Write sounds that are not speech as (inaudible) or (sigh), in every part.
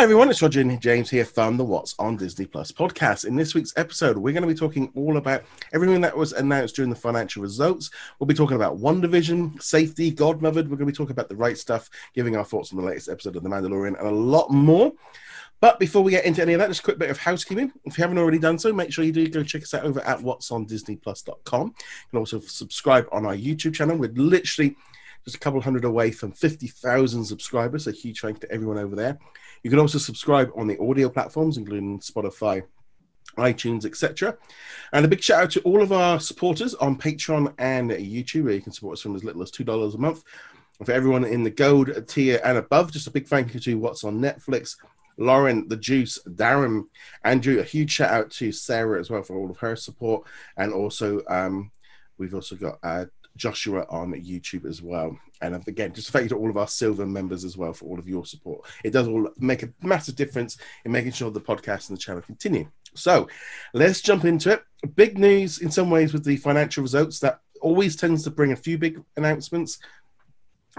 Hi everyone, it's Roger and James here from the What's on Disney Plus podcast. In this week's episode, we're going to be talking all about everything that was announced during the financial results. We'll be talking about WandaVision, safety, Godmothered. We're going to be talking about the right stuff, giving our thoughts on the latest episode of The Mandalorian, and a lot more. But before we get into any of that, just a quick bit of housekeeping. If you haven't already done so, make sure you do go check us out over at What's on what'sondisneyplus.com. You can also subscribe on our YouTube channel. We're literally just a couple hundred away from 50,000 subscribers. A huge thank you to everyone over there. You can also subscribe on the audio platforms, including Spotify, iTunes, etc. And a big shout out to all of our supporters on Patreon and YouTube, where you can support us from as little as $2 a month. And for everyone in the gold tier and above, just a big thank you to What's on Netflix, Lauren, the Juice, Darren, Andrew. A huge shout out to Sarah as well for all of her support. And also, um, we've also got uh, Joshua on YouTube as well. And again, just thank you to all of our silver members as well for all of your support. It does all make a massive difference in making sure the podcast and the channel continue. So let's jump into it. Big news in some ways with the financial results that always tends to bring a few big announcements.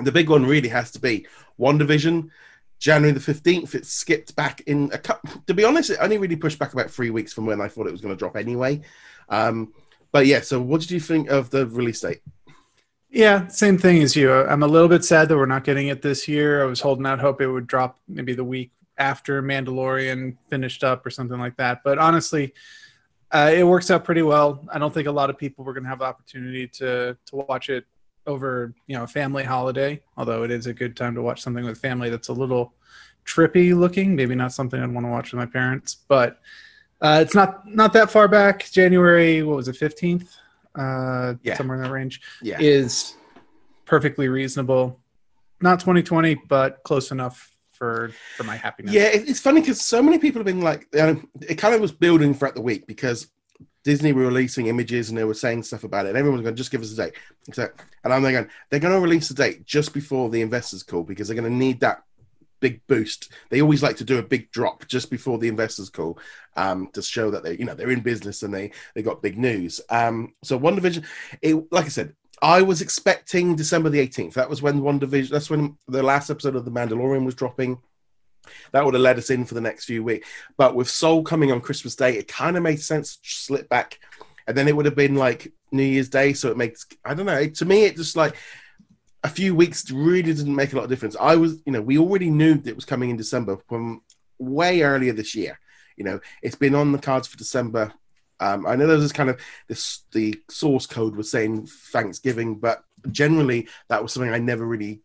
The big one really has to be WandaVision. January the 15th, it skipped back in a cup. To be honest, it only really pushed back about three weeks from when I thought it was going to drop anyway. Um, but yeah, so what did you think of the release date? Yeah, same thing as you. I'm a little bit sad that we're not getting it this year. I was holding out hope it would drop maybe the week after Mandalorian finished up or something like that. But honestly, uh, it works out pretty well. I don't think a lot of people were going to have the opportunity to to watch it over, you know, a family holiday. Although it is a good time to watch something with family that's a little trippy looking. Maybe not something I'd want to watch with my parents, but uh, it's not not that far back. January, what was it, fifteenth? Uh, yeah. somewhere in that range, yeah. is perfectly reasonable. Not 2020, but close enough for for my happiness. Yeah, it's funny because so many people have been like, it kind of was building throughout the week because Disney were releasing images and they were saying stuff about it. And everyone was going, just give us a date. So, and I'm going, they're going to release a date just before the investors call because they're going to need that big boost. They always like to do a big drop just before the investors call um, to show that they, you know, they're in business and they they got big news. Um, so WandaVision, it, like I said, I was expecting December the 18th. That was when WandaVision. That's when the last episode of The Mandalorian was dropping. That would have led us in for the next few weeks. But with Soul coming on Christmas Day, it kind of made sense to slip back. And then it would have been like New Year's Day. So it makes, I don't know, to me, it just like, a few weeks really didn't make a lot of difference. I was, you know, we already knew that it was coming in December from way earlier this year. You know, it's been on the cards for December. Um, I know there was kind of this, the source code was saying Thanksgiving, but generally that was something I never really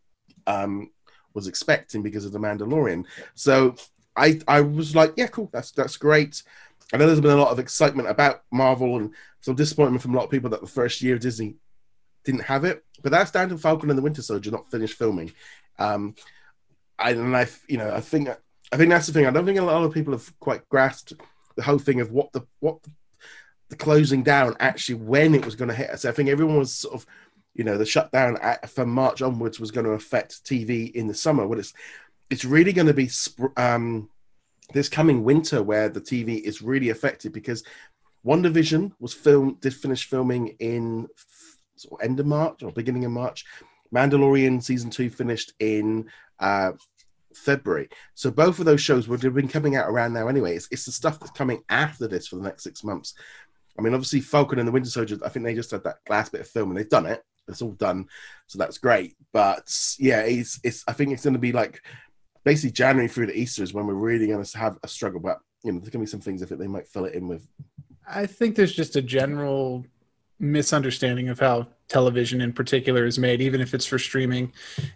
um, was expecting because of the Mandalorian. So I, I was like, yeah, cool, that's that's great. I know there's been a lot of excitement about Marvel and some disappointment from a lot of people that the first year of Disney didn't have it. But that's down to Falcon and the Winter Soldier not finished filming. Um, I, and I, you know, I think I think that's the thing. I don't think a lot of people have quite grasped the whole thing of what the what the, closing down actually when it was going to hit us. I think everyone was sort of, you know, the shutdown at, from March onwards was going to affect TV in the summer. But it's it's really going to be um, this coming winter where the TV is really affected because WandaVision was filmed did finish filming in sort of end of March or beginning of March. Mandalorian season two finished in uh, February. So both of those shows would have been coming out around now anyway. It's, it's the stuff that's coming after this for the next six months. I mean, obviously, Falcon and the Winter Soldier, I think they just had that last bit of film and they've done it. It's all done. So that's great. But yeah, it's, it's I think it's going to be like basically January through to Easter is when we're really going to have a struggle. But, you know, there's going to be some things I think they might fill it in with. I think there's just a general misunderstanding of how television in particular is made even if it's for streaming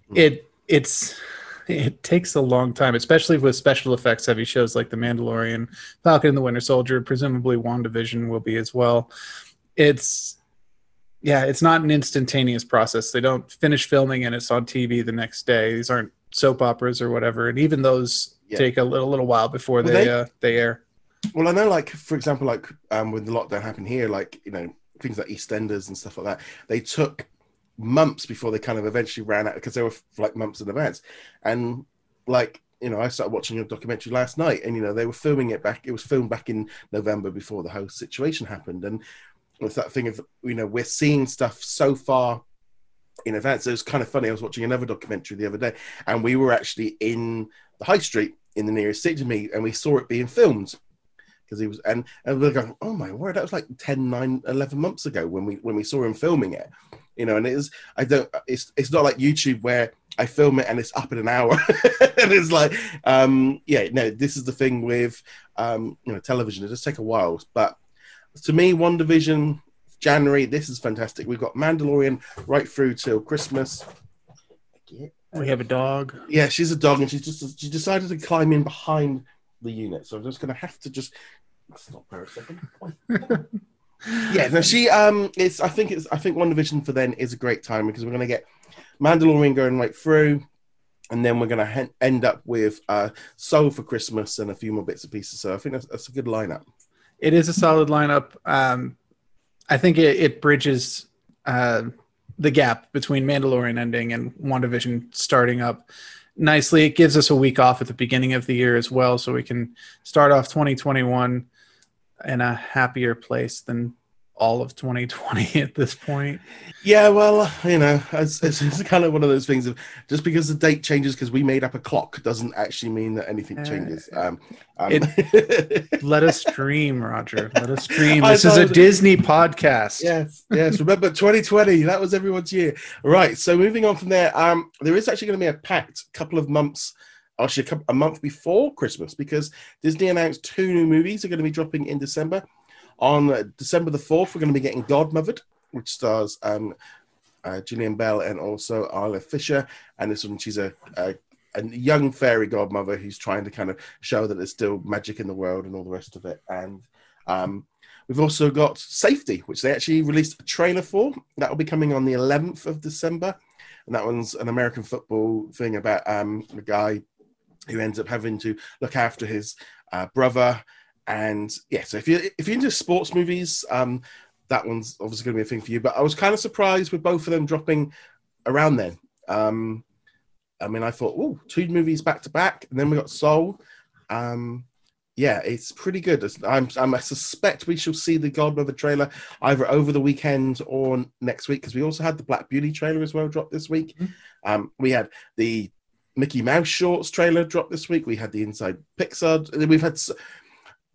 hmm. it it's it takes a long time especially with special effects heavy shows like the mandalorian falcon and the winter soldier presumably wandavision will be as well it's yeah it's not an instantaneous process they don't finish filming and it's on tv the next day these aren't soap operas or whatever and even those yeah. take a little, little while before well, they they, uh, they air well i know like for example like um when the lockdown happened here like you know things like EastEnders and stuff like that. They took months before they kind of eventually ran out because they were like months in advance. And like you know, I started watching a documentary last night, and you know, they were filming it back. It was filmed back in November before the whole situation happened, and with that thing of you know, we're seeing stuff so far in advance. It was kind of funny. I was watching another documentary the other day, and we were actually in the high street in the nearest city to me, and we saw it being filmed because he was and, and we are going, oh my word, that was like 10, 9, 11 months ago when we when we saw him filming it. You know, and it is I don't it's it's not like YouTube where I film it and it's up in an hour. (laughs) and it's like um yeah, no, this is the thing with um you know television. It does take a while. But to me, WandaVision January, this is fantastic. We've got Mandalorian right through till Christmas. We have a dog. Yeah, she's a dog, and she's just she decided to climb in behind the unit. So I'm just going to have to just stop her a second. (laughs) yeah, no, she um, it's I think it's I think WandaVision for then is a great time because we're going to get Mandalorian going right through, and then we're going to he- end up with uh, Soul for Christmas and a few more bits and pieces. So I think that's, that's a good lineup. It is a solid lineup. Um, I think it, it bridges uh, the gap between Mandalorian ending and WandaVision starting up nicely. It gives us a week off at the beginning of the year as well, so we can start off 2021 in a happier place than all of 2020 (laughs) at this point. Yeah, well, you know, it's, it's, it's, kind of one of those things of just because the date changes because we made up a clock doesn't actually mean that anything uh, changes. Um, um. It, (laughs) let us dream, Roger. Let us dream. This is a Disney podcast. Yes, yes. Remember 2020? That was everyone's year. Right. So moving on from there, um, there is actually going to be a packed couple of months actually a month before Christmas because Disney announced two new movies are going to be dropping in December. On December the 4th, we're going to be getting Godmothered, which stars um, uh, Jillian Bell and also Isla Fisher. And this one, she's a, a, a, young fairy godmother who's trying to kind of show that there's still magic in the world and all the rest of it. And um, we've also got Safety, which they actually released a trailer for. That will be coming on the 11th of December. And that one's an American football thing about um, a guy who ends up having to look after his uh, brother and yeah, so if you if you're into sports movies, um, that one's obviously going to be a thing for you. But I was kind of surprised with both of them dropping around then. Um, I mean, I thought, oh, two movies back to back, and then we got Soul. Um, yeah, it's pretty good. I'm, I'm, i suspect we shall see the Godmother trailer either over the weekend or next week because we also had the Black Beauty trailer as well drop this week. Mm-hmm. Um, we had the Mickey Mouse shorts trailer dropped this week. We had the Inside Pixar. We've had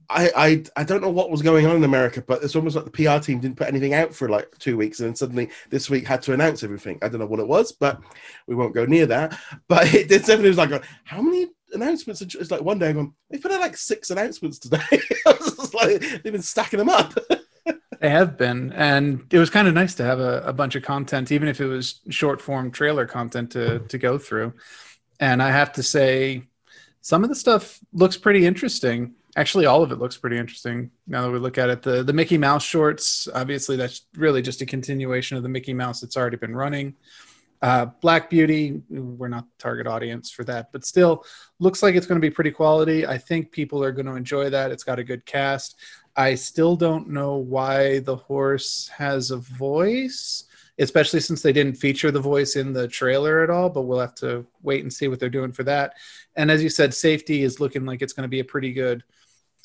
I, I I don't know what was going on in America, but it's almost like the PR team didn't put anything out for like two weeks, and then suddenly this week had to announce everything. I don't know what it was, but we won't go near that. But (laughs) it, it definitely was like, uh, how many announcements? It's like one day going, they put out like six announcements today. (laughs) like they've been stacking them up. (laughs) they have been, and it was kind of nice to have a, a bunch of content, even if it was short form trailer content to to go through. And I have to say, some of the stuff looks pretty interesting. Actually all of it looks pretty interesting now that we look at it. The the mickey mouse shorts obviously that's really just a continuation of the mickey mouse that's already been running. Uh, black beauty we're not the target audience for that but still looks like it's going to be pretty quality. I think people are going to enjoy that. It's got a good cast. I still don't know why the horse has a voice especially since they didn't feature the voice in the trailer at all but we'll have to wait and see what they're doing for that and as you said safety is looking like it's going to be a pretty good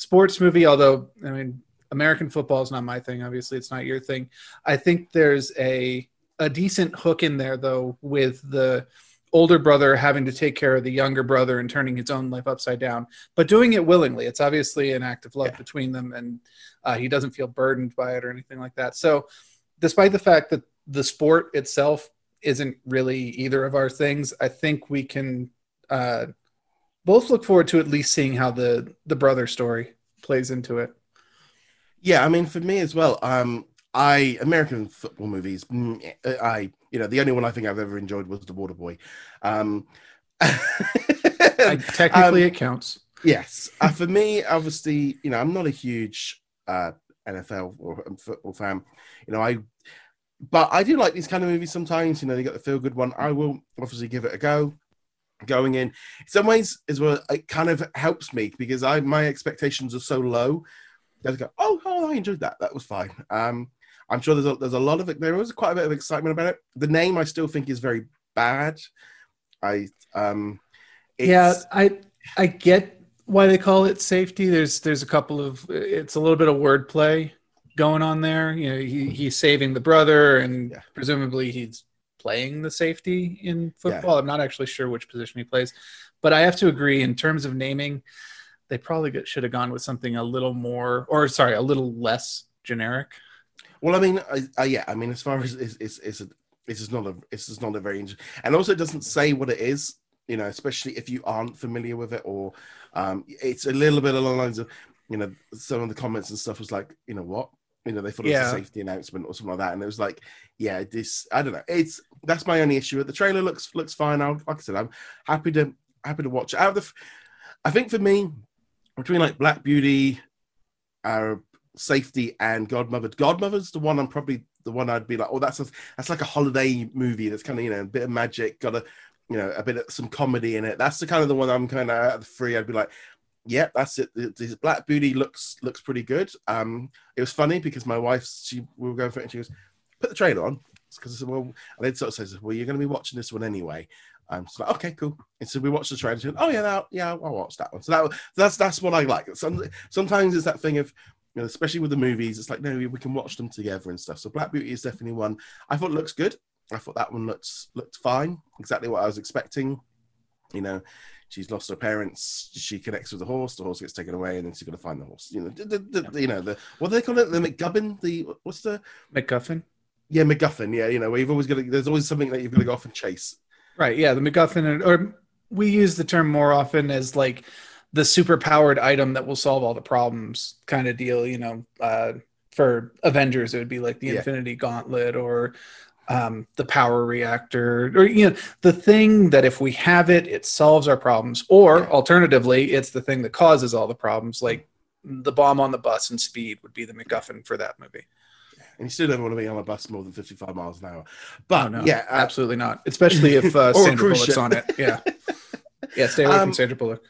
sports movie, although I mean American football is not my thing. Obviously, it's not your thing. I think there's a a decent hook in there though with the older brother having to take care of the younger brother and turning his own life upside down, but doing it willingly. It's obviously an act of love yeah. between them, and uh, he doesn't feel burdened by it or anything like that. So, despite the fact that the sport itself isn't really either of our things, I think we can uh, both look forward to at least seeing how the the brother story plays into it. Yeah, I mean, for me as well. Um, I American football movies. Mm, I you know the only one I think I've ever enjoyed was The Water Boy. Um, I, (laughs) technically, um, it counts. Yes, uh, for me, obviously, you know, I'm not a huge uh, NFL or um, football fan. You know, I but I do like these kind of movies sometimes. You know, they got the feel good one. I will obviously give it a go going in. In some ways, as well, it kind of helps me because I my expectations are so low. I go, oh, oh, I enjoyed that. That was fine. Um, I'm sure there's a, there's a lot of it. There was quite a bit of excitement about it. The name I still think is very bad. I um, yeah, I I get why they call it safety. There's there's a couple of it's a little bit of wordplay going on there. You know, he, he's saving the brother, and yeah. presumably he's playing the safety in football. Yeah. I'm not actually sure which position he plays, but I have to agree in terms of naming, they probably should have gone with something a little more, or sorry, a little less generic. Well, I mean, uh, yeah, I mean, as far as it's it's, it's a this is not a it's is not a very and also it doesn't say what it is you know especially if you aren't familiar with it or um it's a little bit along the lines of you know some of the comments and stuff was like you know what you know they thought it was a safety announcement or something like that and it was like yeah this i don't know it's that's my only issue with the trailer looks looks fine I'll, like i said i'm happy to happy to watch it out of the i think for me between like black beauty uh safety and godmother godmother's the one i'm probably the one I'd be like, oh, that's a, that's like a holiday movie. That's kind of you know a bit of magic, got a you know a bit of some comedy in it. That's the kind of the one I'm kind of out of the three. I'd be like, yeah, that's it. This Black Beauty looks looks pretty good. Um, it was funny because my wife, she we were going for it, and she goes, put the trailer on because I said, well, and then sort of says, well, you're going to be watching this one anyway. Um, so like, okay, cool. And so we watched the trailer. Said, oh yeah, that, yeah, I'll watch that one. So that that's that's what I like. Some, sometimes it's that thing of you know, especially with the movies, it's like no, we can watch them together and stuff. So Black Beauty is definitely one I thought looks good. I thought that one looks looked fine, exactly what I was expecting. You know, she's lost her parents. She connects with the horse. The horse gets taken away, and then she's got to find the horse. You know, the, the, the, you know the what do they call it? The McGubbin. The what's the MacGuffin? Yeah, MacGuffin. Yeah, you know, where you've always got to. There's always something that you've got to go off and chase. Right. Yeah, the MacGuffin, or we use the term more often as like the super powered item that will solve all the problems kind of deal you know uh, for avengers it would be like the yeah. infinity gauntlet or um, the power reactor or you know the thing that if we have it it solves our problems or alternatively it's the thing that causes all the problems like the bomb on the bus and speed would be the macguffin for that movie. And you still don't want to be on a bus more than 55 miles an hour. But oh, no, yeah uh, absolutely not. Especially if uh, (laughs) sandra bullock's on it. Yeah. (laughs) Yeah stay away um, from sandra bullock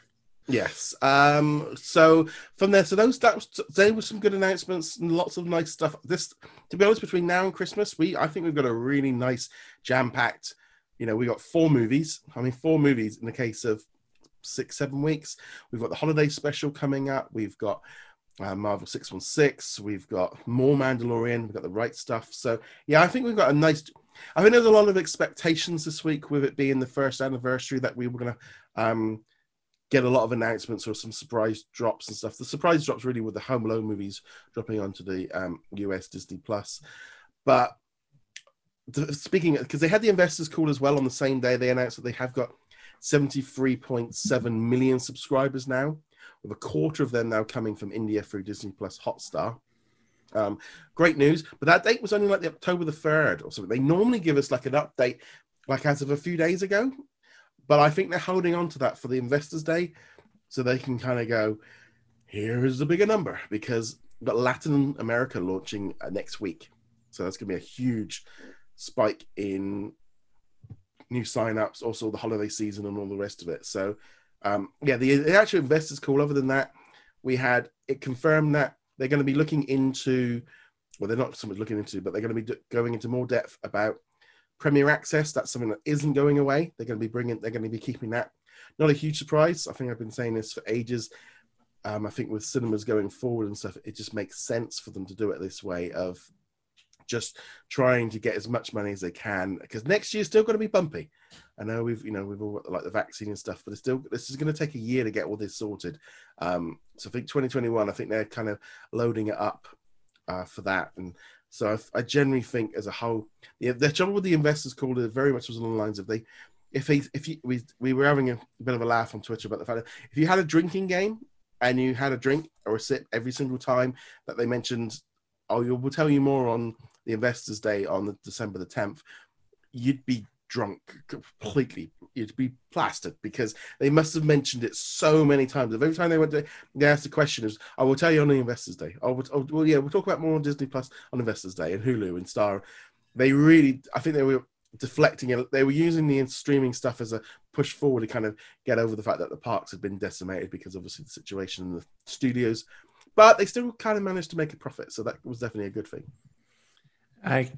Yes. Um, so from there, so those that they were some good announcements and lots of nice stuff. This, to be honest, between now and Christmas, we I think we've got a really nice jam packed. You know, we got four movies. I mean, four movies in the case of six, seven weeks. We've got the holiday special coming up. We've got uh, Marvel 616. We've got more Mandalorian. We've got the right stuff. So, yeah, I think we've got a nice. I think there's a lot of expectations this week with it being the first anniversary that we were to um, get a lot of announcements or some surprise drops and stuff. The surprise drops really were the Home Alone movies dropping onto the um, US Disney Plus. But the, speaking because they had the investors call as well on the same day, they announced that they have got 73.7 million subscribers now, with a quarter of them now coming from India through Disney Plus Hotstar. Um, great news, but that date was only like the October the 3rd or something. They normally give us like an update like as of a few days ago but I think they're holding on to that for the Investors Day so they can kind of go, here's the bigger number because we've got Latin America launching uh, next week. So that's going to be a huge spike in new signups, also the holiday season and all the rest of it. So, um, yeah, the, the actual investors call, other than that, we had it confirmed that they're going to be looking into, well, they're not so much looking into, but they're going to be going into more depth about Premier Access, that's something that isn't going away. They're going to be bringing, they're going to be keeping that. Not a huge surprise. I think I've been saying this for ages. Um, I think with cinemas going forward and stuff, it just makes sense for them to do it this way of just trying to get as much money as they can because next year's still going to be bumpy. I know we've you know we've all got like the vaccine and stuff, but it's still this is going to take a year to get all this sorted. Um, so I think 2021, I think they're kind of loading it up uh, for that, and so I, I generally think, as a whole, yeah, the trouble with the investors call it very much was on the lines of they, if he, if you, we, we were having a bit of a laugh on Twitter about the fact that if you had a drinking game and you had a drink or a sip every single time that they mentioned, oh, we'll tell you more on the Investors Day on the December the 10th, you'd be drunk completely. You'd be plastered because they must have mentioned it so many times. Every time they went to, they asked the question is, "I will tell you on the Investors Day." Oh, well, yeah, we'll talk about more on Disney Plus on Investors Day and Hulu and Star. They really, I think they were deflecting it. They were using the streaming stuff as a push forward to kind of get over the fact that the parks had been decimated because obviously the situation in the studios. But they still kind of managed to make a profit, so that was definitely a good thing. I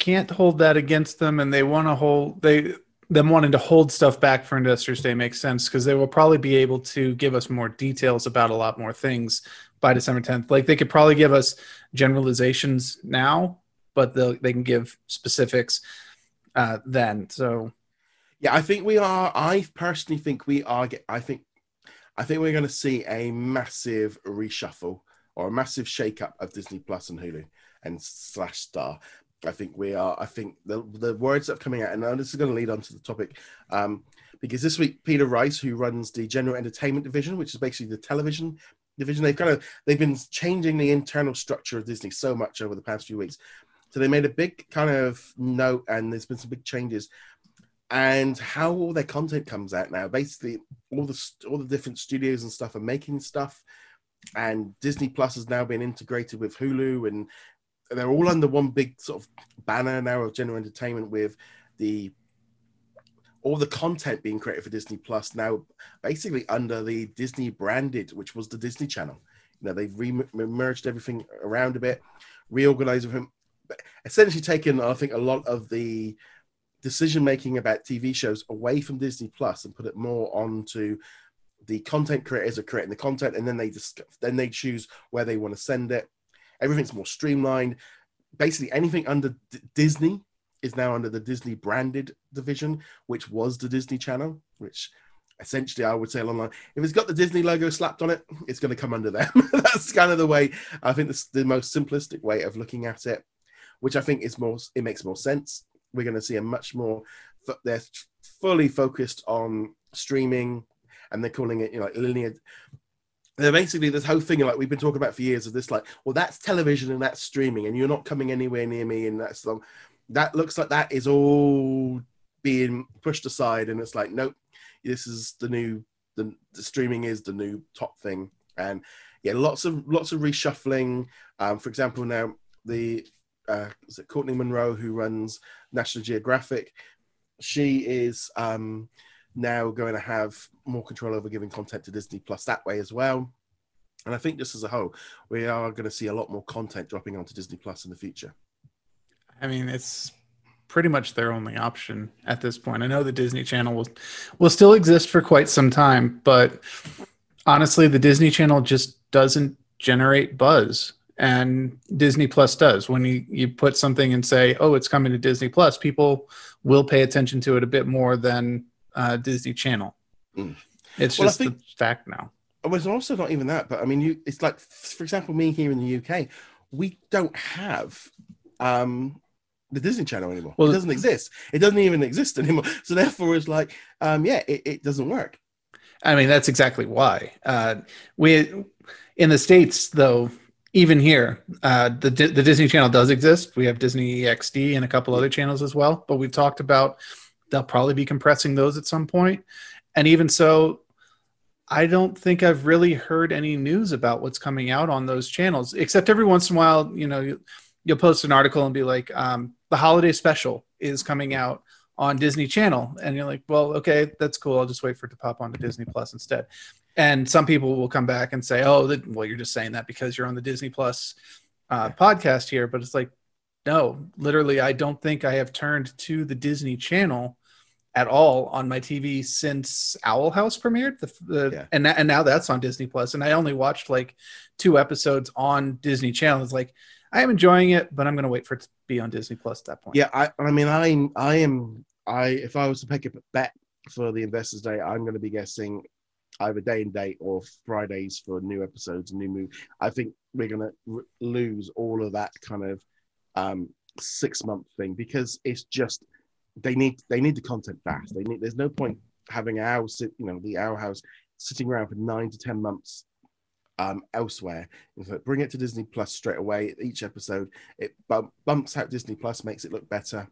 can't hold that against them and they want to hold they them wanting to hold stuff back for investors day makes sense because they will probably be able to give us more details about a lot more things by december 10th like they could probably give us generalizations now but they can give specifics uh, then. So Yeah, I think we are. I personally think we are. I think, I think we're going to see a massive reshuffle or a massive shake-up of Disney Plus and Hulu and slash Star. I think we are. I think the the words that are coming out, and now this is going to lead on to the topic, um, because this week Peter Rice, who runs the General Entertainment Division, which is basically the television division, they've kind of they've been changing the internal structure of Disney so much over the past few weeks. So they made a big kind of note, and there's been some big changes and how all their content comes out now. Basically, all the all the different studios and stuff are making stuff, and Disney Plus has now been integrated with Hulu, and they're all under one big sort of banner now of general entertainment with the all the content being created for Disney Plus now basically under the Disney branded, which was the Disney Channel. You know, they've re- merged everything around a bit, reorganized him, essentially taken, I think, a lot of the decision making about TV shows away from Disney Plus and put it more onto the content creators are creating the content, and then they just then they choose where they want to send it. Everything's more streamlined. Basically, anything under D- Disney is now under the Disney branded division, which was the Disney Channel, which essentially I would say along line, if it's got the Disney logo slapped on it, it's going to come under them. (laughs) That's kind of the way I think that's the most simplistic way of looking at it, which I think is more it makes more sense. We're going to see a much more they're fully focused on streaming, and they're calling it you know linear. They're basically this whole thing like we've been talking about for years of this like well that's television and that's streaming and you're not coming anywhere near me and that's long that looks like that is all being pushed aside and it's like nope this is the new the, the streaming is the new top thing. And yeah lots of lots of reshuffling. Um, for example now the uh, is it courteney monroe who runs national geographic? She is um, now going to have more control over giving content to disney plus that way as well and i think just as a whole we are going to see a lot more content dropping onto disney plus in the future I mean, it's pretty much their only option at this point. I know the Disney Channel will will still exist for quite some time, but honestly, the Disney Channel just doesn't generate buzz. And Disney Plus does. When you, you put something and say, oh, it's coming to Disney Plus, people will pay attention to it a bit more than uh, Disney Channel. Mm. It's Well, just think- the fact now. Well, it's also not even that, but I mean, you. It's like, for example, me here in the UK, we don't have um, the Disney Channel anymore. Well, it doesn't exist. It doesn't even exist (laughs) anymore. So therefore, it's like, um, yeah, it, it doesn't work. I mean, that's exactly why. Uh, we in the states, though, even here, uh, the the Disney Channel does exist. We have Disney XD and a couple other channels as well. But we've talked about they'll probably be compressing those at some point. And even so, I don't think I've really heard any news about what's coming out on those channels, except every once in a while, you know, you, you'll post an article and be like, um, the holiday special is coming out on Disney Channel. And you're like, well, okay, that's cool. I'll just wait for it to pop onto Disney Plus instead. And some people will come back and say, oh, that, well, you're just saying that because you're on the Disney Plus uh, podcast here. But it's like, no, literally, I don't think I have turned to the Disney Channel at all on my TV since Owl House premiered. The, the Yeah. and, and now that's on Disney And I only watched like two episodes on Disney Channel. It's like, I am enjoying it, but I'm going to wait for it to be on Disney Plus at that point. Yeah, I, I mean, I, I am, I, if I was to pick a bet for the Investors Day, I'm going to be guessing either day and date or Fridays for new episodes and new movie. I think we're going to r- lose all of that kind of um, six month thing because it's just they need they need the content fast. They need. There's no point having our sit, you know, the Owl House sitting around for nine to ten months um, elsewhere. Fact, bring it to Disney Plus straight away. Each episode, it bump, bumps out Disney Plus, makes it look better.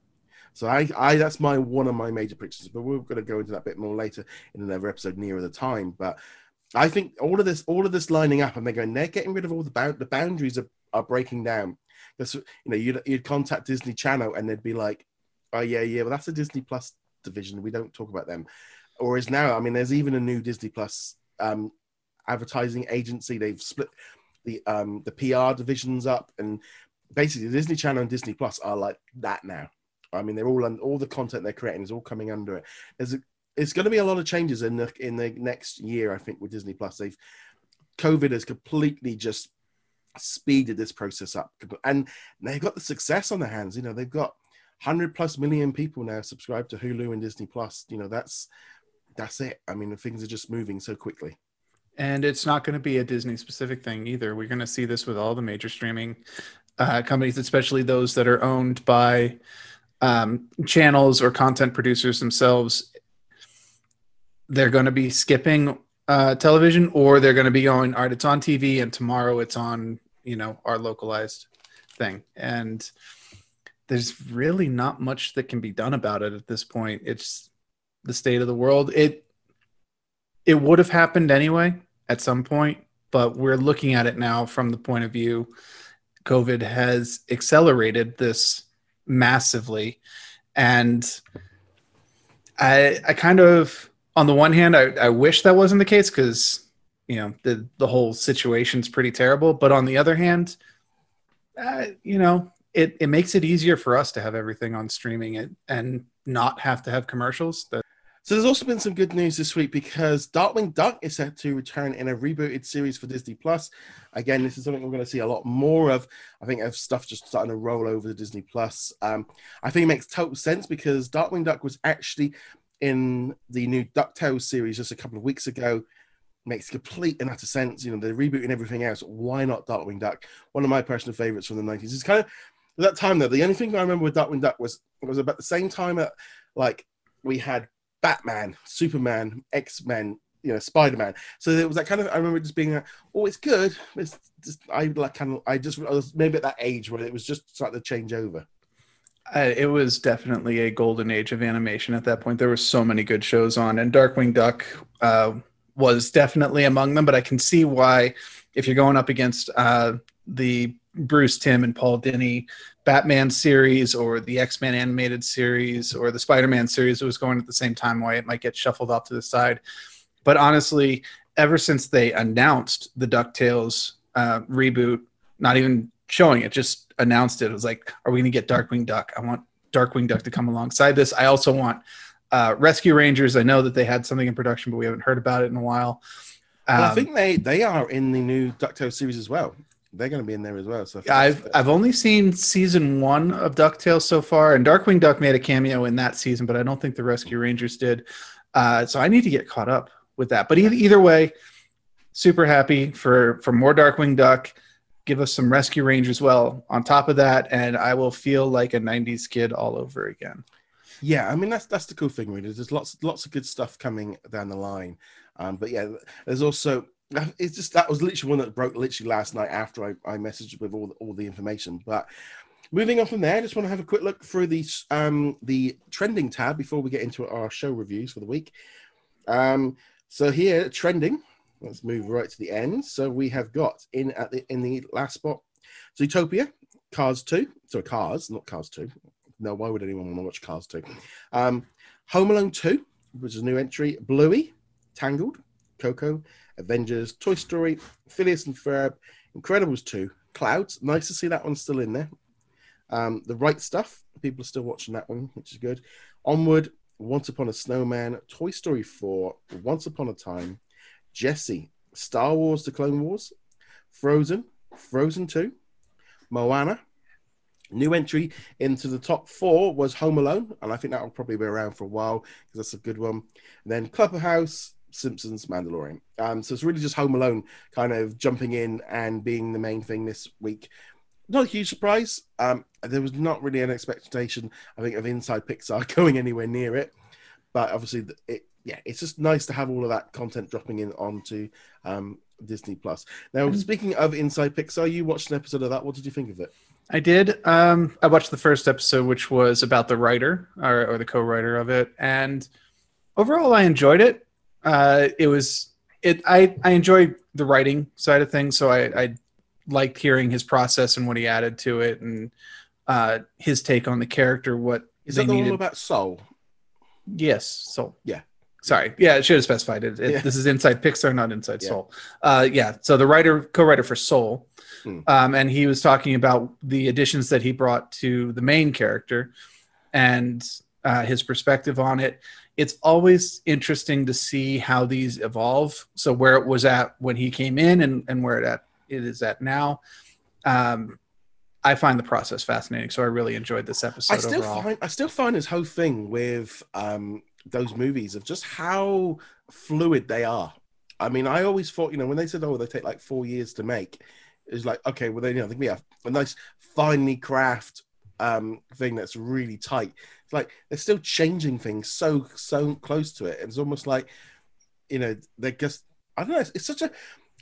So I, I that's my one of my major predictions. But we're going to go into that bit more later in another episode nearer the time. But I think all of this, all of this lining up, and they're going, they're getting rid of all the bound, the boundaries are, are breaking down. Because you know, you'd you'd contact Disney Channel and they'd be like, oh yeah, yeah, well that's a Disney Plus division. We don't talk about them. Or is now, I mean, there's even a new Disney Plus um, advertising agency. They've split the um, the PR divisions up, and basically Disney Channel and Disney Plus are like that now. I mean, they're all on all the content they're creating is all coming under it. There's a, it's going to be a lot of changes in the in the next year, I think, with Disney Plus. They've COVID has completely just speeded this process up, and they've got the success on their hands. You know, they've got hundred plus million people now subscribe to Hulu and Disney Plus. You know, that's that's it. I mean, things are just moving so quickly. And it's not going to be a Disney specific thing either. We're going to see this with all the major streaming uh, companies, especially those that are owned by um, channels or content producers themselves. They're going to be skipping uh, television, or they're going to be going, all right, it's on TV, and tomorrow it's on, you know, our localized thing. And there's really not much that can be done about it at this point. It's the state of the world. It it would have happened anyway at some point, but we're looking at it now from the point of view COVID has accelerated this massively. And I I kind of on the one hand I, I wish that wasn't the case because you know the the whole situation's pretty terrible. But on the other hand, uh, you know, it, it makes it easier for us to have everything on streaming and, and not have to have commercials that so there's also been some good news this week because Darkwing Duck is set to return in a rebooted series for Disney Plus. Again, this is something we're going to see a lot more of. I think of stuff just starting to roll over to Disney Plus. Um, I think it makes total sense because Darkwing Duck was actually in the new DuckTales series just a couple of weeks ago. Makes complete and utter sense. You know, they're rebooting everything else. Why not Darkwing Duck? One of my personal favorites from the 90s. It's kind of that time though. The only thing I remember with Darkwing Duck was was about the same time that like we had Batman, Superman, X Men, you know, Spider Man. So it was that kind of. I remember just being, like, oh, it's good. It's just I like kind of. I just I was maybe at that age where it was just starting to change over. Uh, it was definitely a golden age of animation at that point. There were so many good shows on, and Darkwing Duck uh, was definitely among them. But I can see why, if you're going up against uh, the Bruce Timm and Paul Dini Batman series or the X Men animated series or the Spider Man series that was going at the same time, why it might get shuffled off to the side. But honestly, ever since they announced the DuckTales uh, reboot, not even showing it, just announced it, it was like, are we going to get Darkwing Duck? I want Darkwing Duck to come alongside this. I also want uh, Rescue Rangers. I know that they had something in production, but we haven't heard about it in a while. Um, well, I think they they are in the new DuckTales series as well they're going to be in there as well. So I've I've only seen season one of Ducktales so far, and Darkwing Duck made a cameo in that season, but I don't think the Rescue Rangers did. Uh, so I need to get caught up with that. But either, either way, super happy for for more Darkwing Duck. Give us some Rescue Rangers well on top of that, and I will feel like a '90s kid all over again. Yeah, I mean that's that's the cool thing. Really, there's lots lots of good stuff coming down the line. Um, but yeah, there's also it's just that was literally one that broke literally last night after I, I messaged with all the, all the information. But moving on from there, I just want to have a quick look through the um, the trending tab before we get into our show reviews for the week. Um, so here, trending. Let's move right to the end. So we have got in at the in the last spot, Zootopia, Cars Two. So Cars, not Cars Two. No, why would anyone want to watch Cars Two? Um, Home Alone Two, which is a new entry. Bluey, Tangled, Coco, Avengers, Toy Story, Phineas and Ferb, Incredibles 2, Clouds. Nice to see that one still in there. Um, the Right Stuff. People are still watching that one, which is good. Onward, Once Upon a Snowman, Toy Story 4, Once Upon a Time, Jessie, Star Wars The Clone Wars, Frozen, Frozen 2, Moana. New entry into the top four was Home Alone, and I think that will probably be around for a while because that's a good one. And then Clubhouse, Simpsons, Mandalorian. Um, so it's really just Home Alone kind of jumping in and being the main thing this week. Not a huge surprise. Um, there was not really an expectation, I think, of Inside Pixar (laughs) going anywhere near it. But obviously, it yeah, it's just nice to have all of that content dropping in onto um, Disney Plus. Now, mm-hmm. speaking of Inside Pixar, you watched an episode of that. What did you think of it? I did. Um, I watched the first episode, which was about the writer or, or the co-writer of it, and overall, I enjoyed it uh, it was it. I I enjoy the writing side of things, so I, I liked hearing his process and what he added to it, and uh, his take on the character. What is that the needed. one about Soul? Yes, Soul. Yeah. Sorry. Yeah, it should have specified it. it yeah. This is Inside Pixar, not Inside yeah. Soul. Uh, yeah. So the writer, co-writer for Soul, hmm. um, and he was talking about the additions that he brought to the main character, and uh, his perspective on it it's always interesting to see how these evolve. So where it was at when he came in and, and where it at it is at now. Um, I find the process fascinating. So I really enjoyed this episode. I still overall. find I still find this whole thing with um, those movies of just how fluid they are. I mean, I always thought, you know, when they said, "Oh, they take like four years to make," it's like, okay, well, they, you know, they can be a, a nice, finely craft um, thing that's really tight. It's like they're still changing things so so close to it. It's almost like, you know, they're just I don't know. It's, it's such a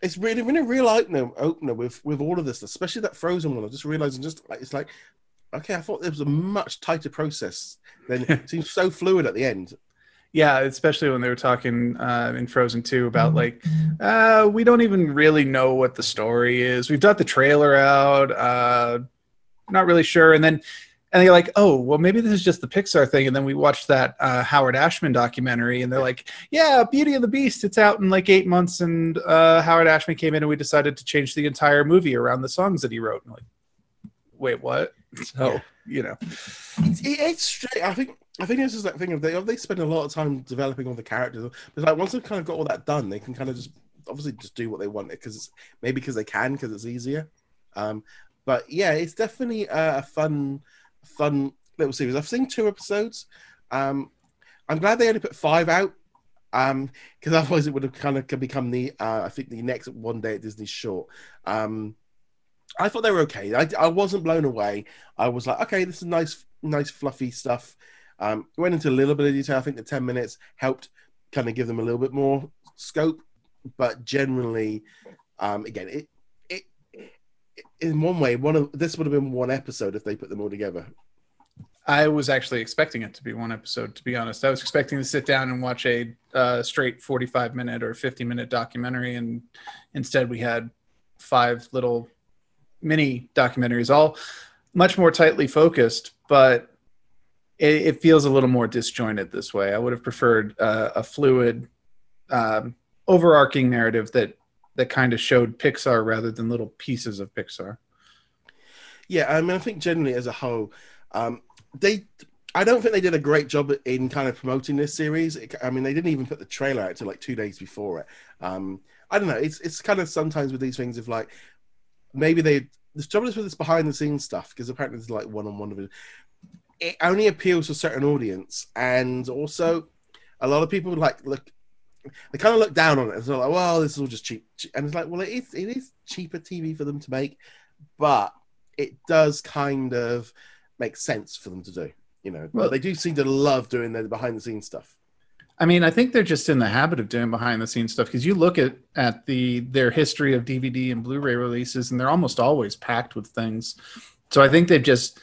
it's really been a real opener opener with with all of this, especially that Frozen one. I'm just realizing just like it's like, okay, I thought there was a much tighter process. Then (laughs) it seems so fluid at the end. Yeah, especially when they were talking uh, in Frozen 2 about like, uh, we don't even really know what the story is. We've got the trailer out, uh, not really sure. And then, and they're like, oh, well, maybe this is just the Pixar thing. And then we watched that uh, Howard Ashman documentary, and they're like, yeah, Beauty and the Beast, it's out in like eight months. And uh, Howard Ashman came in, and we decided to change the entire movie around the songs that he wrote. And like, wait, what? (laughs) So, you know, It's, it's straight. I think I think this is that thing of they they spend a lot of time developing all the characters. But like once they've kind of got all that done, they can kind of just obviously just do what they want it because it's maybe because they can because it's easier. Um, but yeah, it's definitely a, a fun, fun little series. I've seen two episodes. Um, I'm glad they only put five out. Um, because otherwise it would have kind of become the uh, I think the next one day at Disney short. Um, I thought they were okay. I, I wasn't blown away. I was like, okay, this is nice, nice fluffy stuff. Um, went into a little bit of detail. I think the ten minutes helped kind of give them a little bit more scope, but generally, um, again, it in one way, one of this would have been one episode if they put them all together. I was actually expecting it to be one episode, to be honest. I was expecting to sit down and watch a uh, straight 45 minute or 50 minute documentary, and instead we had five little mini documentaries, all much more tightly focused, but it, it feels a little more disjointed this way. I would have preferred uh, a fluid, um, overarching narrative that that kind of showed Pixar rather than little pieces of Pixar. Yeah, I mean, I think generally as a whole, um, they. I don't think they did a great job in kind of promoting this series. It, I mean, they didn't even put the trailer out till like two days before it. Um, I don't know. It's it's kind of sometimes with these things of like maybe they the trouble is with this behind the scenes stuff because apparently there's like one on one of it. It only appeals to a certain audience, and also a lot of people like look. They kind of look down on it. It's like, well, this is all just cheap, and it's like, well, it is it is cheaper TV for them to make, but it does kind of make sense for them to do. You know, Well- they do seem to love doing their behind the scenes stuff. I mean, I think they're just in the habit of doing behind the scenes stuff because you look at at the their history of DVD and Blu-ray releases, and they're almost always packed with things. So I think they've just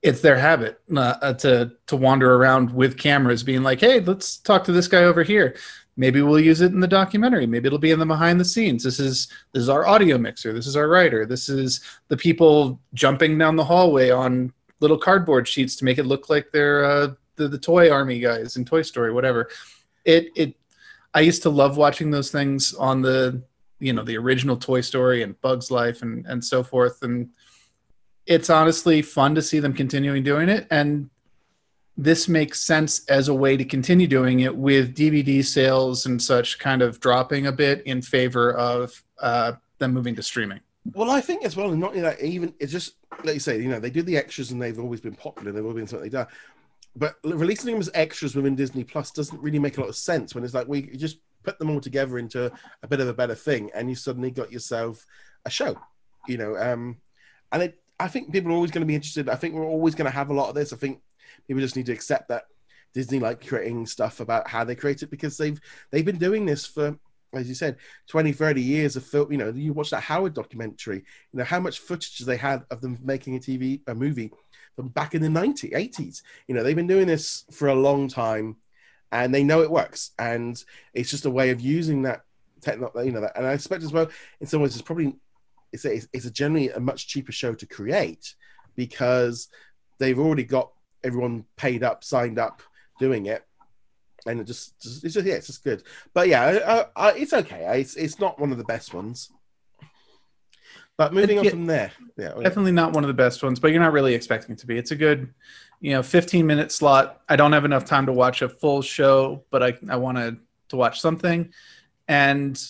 it's their habit uh, to to wander around with cameras, being like, "Hey, let's talk to this guy over here. Maybe we'll use it in the documentary. Maybe it'll be in the behind the scenes. This is this is our audio mixer. This is our writer. This is the people jumping down the hallway on little cardboard sheets to make it look like they're uh, the the toy army guys in Toy Story, whatever." it it I used to love watching those things on the you know the original Toy Story and Bugs Life and and so forth and it's honestly fun to see them continuing doing it and this makes sense as a way to continue doing it with DVD sales and such kind of dropping a bit in favor of uh, them moving to streaming. Well, I think as well, and not only that, even it's just like you say, you know, they do the extras and they've always been popular. They've always been something they've done. But releasing them as extras within Disney Plus doesn't really make a lot of sense when it's like we just put them all together into a bit of a better thing, and you suddenly got yourself a show, you know. Um, and it, I think people are always going to be interested. I think we're always going to have a lot of this. I think people just need to accept that Disney like creating stuff about how they create it because they've they've been doing this for as you said 20 30 years of film you know you watch that howard documentary you know how much footage they had of them making a tv a movie from back in the 90s 80s you know they've been doing this for a long time and they know it works and it's just a way of using that technology you know that and i expect as well in some ways it's probably it's a, it's a generally a much cheaper show to create because they've already got everyone paid up signed up doing it and it just, just it's just yeah it's just good but yeah uh, uh, it's okay it's, it's not one of the best ones but moving on from there yeah oh, yeah. Definitely not one of the best ones, but you're not really expecting it to be. It's a good, you know, 15 minute slot. I don't have enough time to watch a full show, but I, I wanted to watch something. And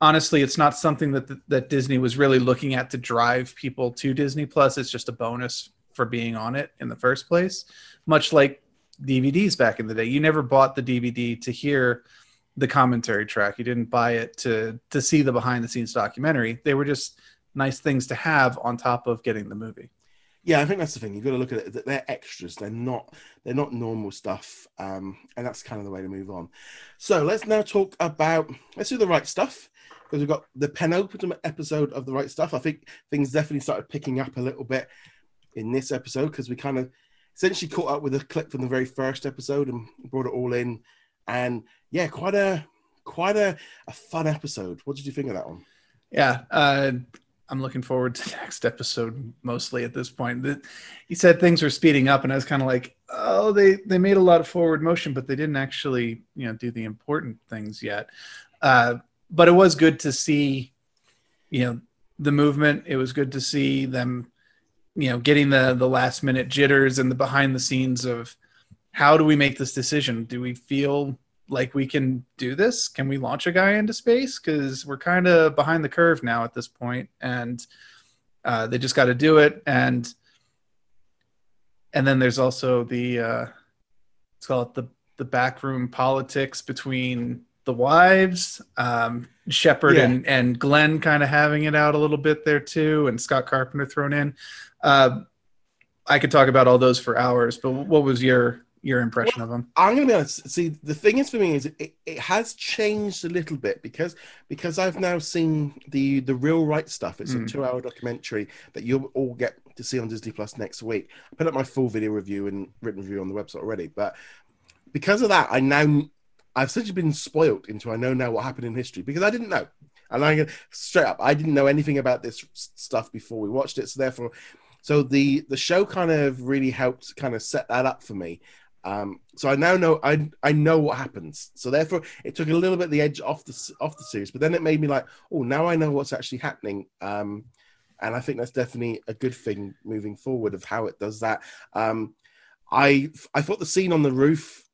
honestly, it's not something that that Disney was really looking at to drive people to Disney Plus. It's just a bonus for being on it in the first place. Much like DVDs back in the day, you never bought the DVD to hear the commentary track. You didn't buy it to to see the behind the scenes documentary. They were just nice things to have on top of getting the movie. Yeah, I think that's the thing. You've got to look at it. They're extras. They're not. They're not normal stuff. Um, and that's kind of the way to move on. So let's now talk about. Let's do the right stuff because we've got the penultimate episode of the right stuff. I think things definitely started picking up a little bit in this episode because we kind of essentially caught up with a clip from the very first episode and brought it all in. And yeah, quite a quite a, a fun episode. What did you think of that one? Yeah, uh, I'm looking forward to next episode mostly at this point. The, he said things were speeding up, and I was kind of like, oh, they they made a lot of forward motion, but they didn't actually, you know, do the important things yet. Uh, but it was good to see, you know, the movement. It was good to see them, you know, getting the the last minute jitters and the behind the scenes of how do we make this decision? Do we feel like we can do this? Can we launch a guy into space? Because we're kind of behind the curve now at this point, and uh, they just got to do it. And and then there's also the uh, let's call it the the backroom politics between the wives, um, Shepard yeah. and and Glenn kind of having it out a little bit there too, and Scott Carpenter thrown in. Uh, I could talk about all those for hours, but what was your your impression well, of them? I'm going to be honest. See, the thing is for me is it, it has changed a little bit because because I've now seen the the real right stuff. It's mm. a hmm. two hour documentary that you'll all get to see on Disney Plus next week. I put up my full video review and written review on the website already, but because of that, I now I've essentially been spoiled into I know now what happened in history because I didn't know. And I straight up, I didn't know anything about this stuff before we watched it. So therefore, so the the show kind of really helped kind of set that up for me um, so I now know I I know what happens. So therefore, it took a little bit of the edge off the off the series. But then it made me like, oh, now I know what's actually happening. Um, and I think that's definitely a good thing moving forward of how it does that. Um, I I thought the scene on the roof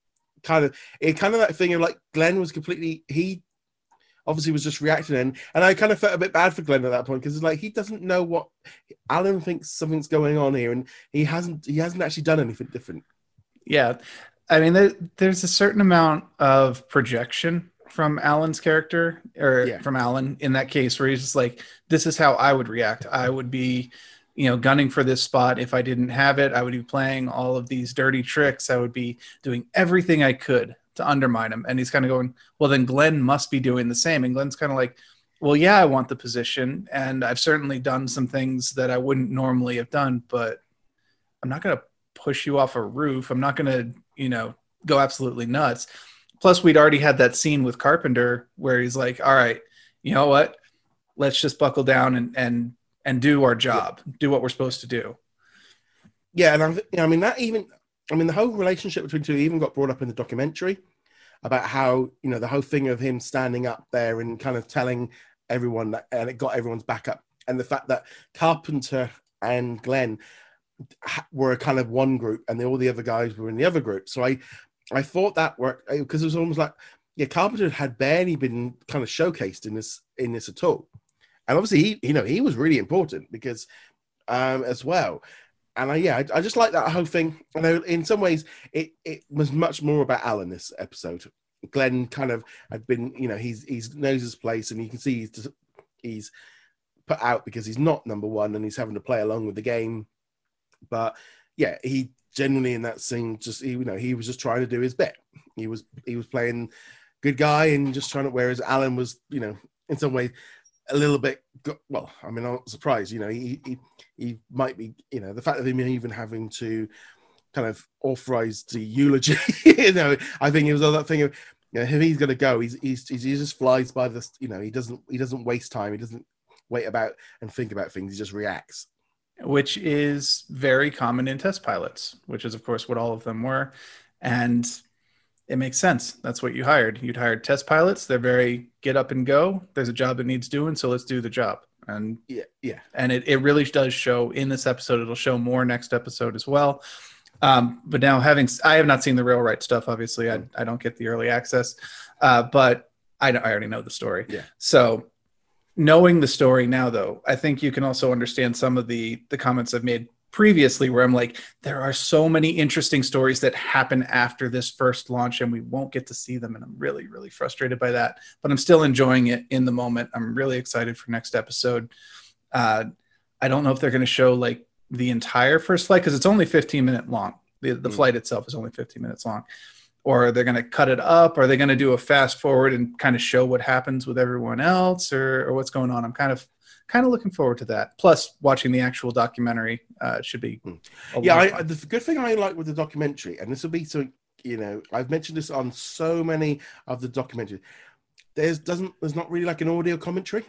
kind of it kind of that thing of like Glenn was completely he obviously was just reacting and and I kind of felt a bit bad for Glenn at that point because it's like he doesn't know what Alan thinks something's going on here and he hasn't he hasn't actually done anything different. Yeah, I mean, there, there's a certain amount of projection from Alan's character, or yeah. from Alan in that case, where he's just like, "This is how I would react. I would be." you know gunning for this spot if i didn't have it i would be playing all of these dirty tricks i would be doing everything i could to undermine him and he's kind of going well then glenn must be doing the same and glenn's kind of like well yeah i want the position and i've certainly done some things that i wouldn't normally have done but i'm not going to push you off a roof. I'm not going to, you know, go absolutely nuts. Plus, we'd already had that scene with Carpenter where he's like, all right, you know what? Let's just buckle down and, and, and do our job, do what we're supposed to do. Yeah. And I'm, you know, I mean, not even, I mean, the whole relationship between two even got brought up in the documentary about how, you know, the whole thing of him standing up there and kind of telling everyone that, and it got everyone's back up. And the fact that Carpenter and Glenn were a kind of one group and all the other guys were in the other group. So I, I thought that worked because it was almost like, yeah, Carpenter had barely been kind of showcased in this in this at all, and obviously he, you know, he was really important because, um, as well. And I, yeah, I, I just like that whole thing. And in some ways, it it was much more about Alan this episode. Glenn kind of had been, you know, he's he's knows his place, and you can see he's he's put out because he's not number one, and he's having to play along with the game but yeah, he genuinely in that scene just you know he was just trying to do his bit. He was he was playing good guy and just trying to. Whereas Alan was you know in some way a little bit well. I mean I'm not surprised. You know he he he might be you know the fact of him even having to kind of authorize the eulogy. (laughs) you know I think it was all that thing of you know, if he's going to go, he's, he's he just flies by this. You know, he doesn't he doesn't waste time. He doesn't wait about and think about things. He just reacts which is very common in test pilots, which is, of course, what all of them were. And it makes sense. That's what you hired. You'd hired test pilots. They're very get up and go. There's a job that needs doing, so let's do the job. And yeah, yeah. And it, it really does show in this episode. It'll show more next episode as well. Um, but now having I have not seen the real right stuff. Obviously, I, I don't get the early access, uh, but I, I already know the story. Yeah. So knowing the story now though i think you can also understand some of the the comments i've made previously where i'm like there are so many interesting stories that happen after this first launch and we won't get to see them. And i'm really really frustrated by that but i'm still enjoying it in the moment. I'm really excited for next episode. Uh, i don't know if they're going to show like the entire first flight because it's only 15 minute long. The, the mm. flight itself is only 15 minutes long. Or they're going to cut it up? Are they going to do a fast forward and kind of show what happens with everyone else or, or what's going on? I'm kind of kind of looking forward to that plus watching the actual documentary uh, should be hmm. yeah I, the good thing i like with the documentary and this will be so you know i've mentioned this on so many of the documentaries there's doesn't there's not really like an audio commentary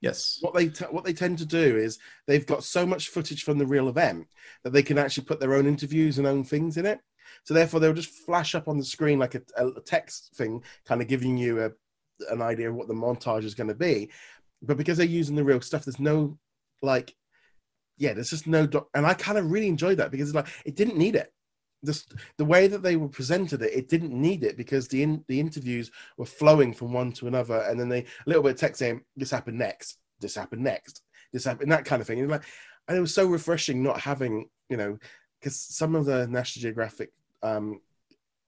Yes. What they t- what they tend to do is they've got so much footage from the real event that they can actually put their own interviews and own things in it. So therefore, they'll just flash up on the screen like a, a text thing, kind of giving you a, an idea of what the montage is going to be. But because they're using the real stuff, there's no like, yeah, there's just no. And I kind of really enjoyed that because it's like it didn't need it. This, the way that they were presented it, it didn't need it because the in, the interviews were flowing from one to another, and then they a little bit of text saying this happened next, this happened next, this happened, that kind of thing. And like, and it was so refreshing not having, you know, because some of the National Geographic um,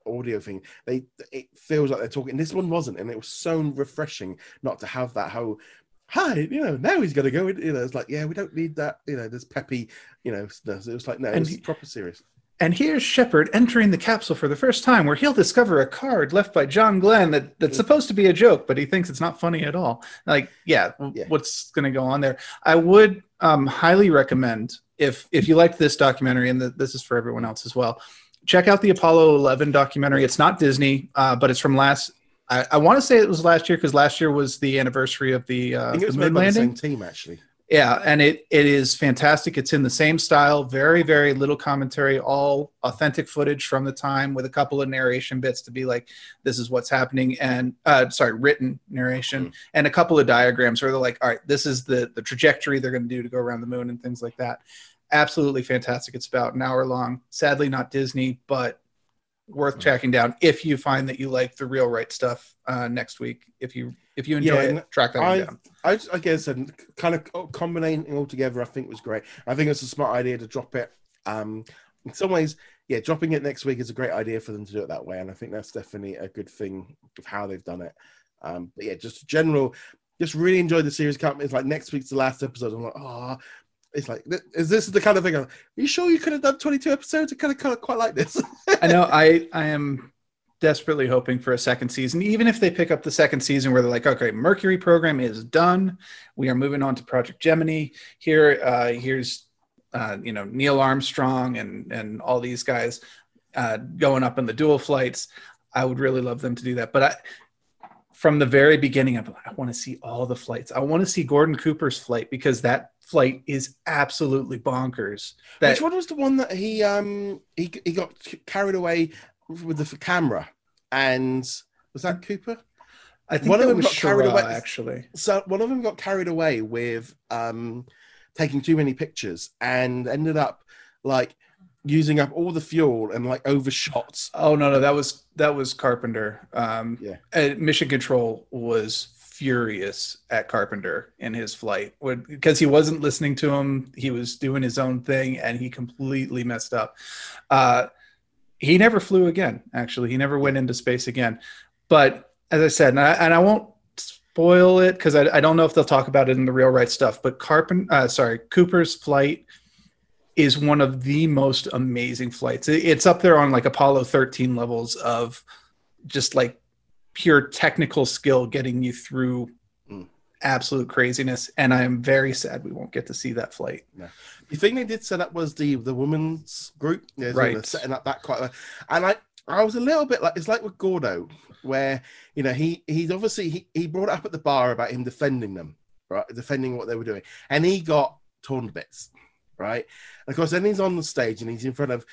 audio thing, they it feels like they're talking. This one wasn't, and it was so refreshing not to have that whole hi, you know, now he's going to go. You know, it's like, yeah, we don't need that. You know, this peppy, you know, it was like, no, it was he, proper serious. And here's Shepard entering the capsule for the first time, where he'll discover a card left by John Glenn that, that's supposed to be a joke, but he thinks it's not funny at all. Like, yeah, yeah. what's going to go on there? I would um, highly recommend if if you liked this documentary, and the, this is for everyone else as well check out the Apollo 11 documentary. It's not Disney, uh, but it's from last. I, I want to say it was last year because last year was the anniversary of the, uh, I think it was the moon landing. team actually. Yeah, and it it is fantastic. It's in the same style, very very little commentary, all authentic footage from the time with a couple of narration bits to be like, this is what's happening, and uh, sorry, written narration, mm-hmm. and a couple of diagrams where they're like, all right, this is the the trajectory they're going to do to go around the moon and things like that absolutely fantastic. It's about an hour long. Sadly, not Disney, but worth tracking down if you find that you like the real right stuff uh, next week. If you if you enjoy yeah, it, track that I, down. I, I guess and kind of combining all together, I think was great. I think it's a smart idea to drop it. Um, in some ways, yeah, dropping it next week is a great idea for them to do it that way, and I think that's definitely a good thing of how they've done it. Um, but yeah, just general, just really enjoyed the series. It's like next week's the last episode. I'm like, oh, it's like is this the kind of thing? Are you sure you could have done 22 episodes? I kind of, kind of quite like this. I know. (laughs) I I am desperately hoping for a second season. Even if they pick up the second season where they're like, okay, Mercury program is done. We are moving on to Project Gemini. Here, uh, here's uh, you know Neil Armstrong and and all these guys uh, going up in the dual flights. I would really love them to do that, but I from the very beginning, I'm like, I want to see all the flights. I want to see Gordon Cooper's flight because that flight is absolutely bonkers. That, Which one was the one that he um he he got carried away with the camera and was that Cooper? I think one of them got carried away actually. So one of them got carried away with um taking too many pictures and ended up like using up all the fuel and like overshot. Oh no, no, that was that was Carpenter. Um, yeah, Mission Control was furious at Carpenter in his flight because he wasn't listening to him. He was doing his own thing, and he completely messed up. Uh, he never flew again. Actually, he never went into space again. But as I said, and I, and I won't spoil it because I, I, don't know if they'll talk about it in the real right stuff. But Carpenter, uh, sorry, Cooper's flight is one of the most amazing flights. It's up there on like Apollo 13 levels of just like pure technical skill getting you through mm. absolute craziness. And I am very sad we won't get to see that flight. Yeah. The thing they did set up was the the women's group. right. Setting up that quite well. And I I was a little bit like it's like with Gordo, where you know he he's obviously he, he brought it up at the bar about him defending them, right? Defending what they were doing. And he got torn to bits right? And of course, then he's on the stage and he's in front of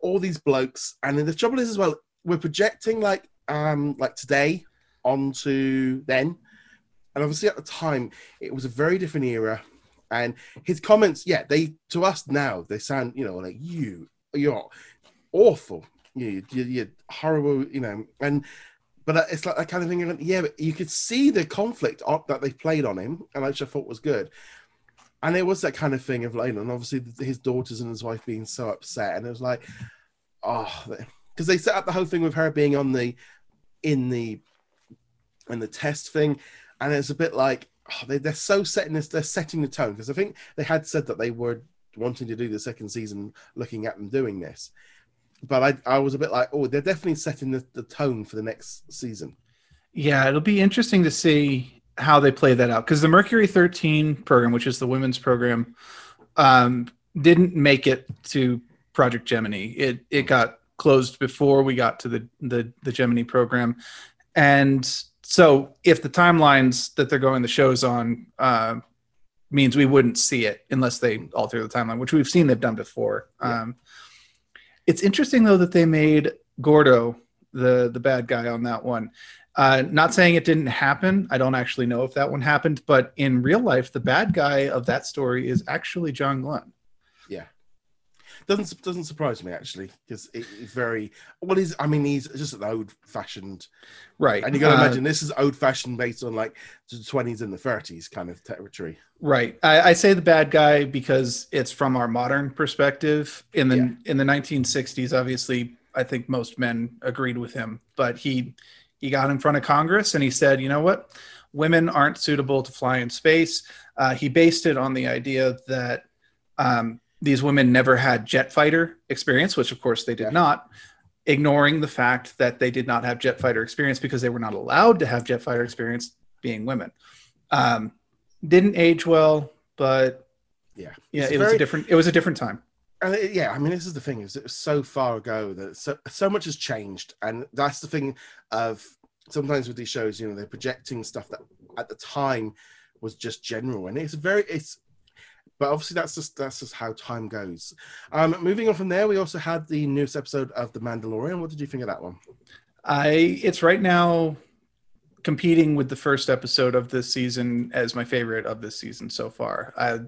all these blokes. And the trouble is as well, we're projecting like um like today onto then. And obviously at the time, it was a very different era. And his comments, yeah, they to us now they sound, you know, like you, you're awful, you, you, you're horrible, you know. And but it's like that kind of thing. Yeah, but you could see the conflict on, that they played on him, and which I thought was good. And it was that kind of thing of like, and obviously his daughters and his wife being so upset, and it was like, oh, because they set up the whole thing with her being on the in the in the test thing, and it's a bit like oh, they, they're so setting this, they're setting the tone because I think they had said that they were wanting to do the second season, looking at them doing this but I, I was a bit like, oh, they're definitely setting the, the tone for the next season. Yeah, it'll be interesting to see how they play that out because the Mercury 13 program, which is the women's program, um, didn't make it to Project Gemini. It it got closed before we got to the the, the Gemini program, and so if the timelines that they're going the shows on uh, means we wouldn't see it unless they alter the timeline, which we've seen they've done before. Yeah. Um, it's interesting though that they made Gordo the the bad guy on that one. Uh, not saying it didn't happen. I don't actually know if that one happened, but in real life, the bad guy of that story is actually John Glenn. Doesn't doesn't surprise me actually because it's very well. He's I mean he's just an old fashioned, right? And you got to uh, imagine this is old fashioned based on like the twenties and the thirties kind of territory. Right. I, I, say the bad guy because it's from our modern perspective. In the yeah. in the 1960s, obviously, I think most men agreed with him, but he he got in front of Congress and he said, you know what, women aren't suitable to fly in space. Uh, he based it on the idea that um, these women never had jet fighter experience, which of course they did yeah. not. Ignoring the fact that they did not have jet fighter experience because they were not allowed to have jet fighter experience being women. Um, didn't age well, but yeah, yeah, it's it was a different. It was a different time. And it, yeah, I mean, this is the thing: is it was so far ago that so so much has changed, and that's the thing of sometimes with these shows, you know, they're projecting stuff that at the time was just general, and it's very it's. But obviously, that's just that's just how time goes. Um, moving on from there, we also had the newest episode of The Mandalorian. What did you think of that one? I it's right now competing with the first episode of this season as my favorite of this season so far. I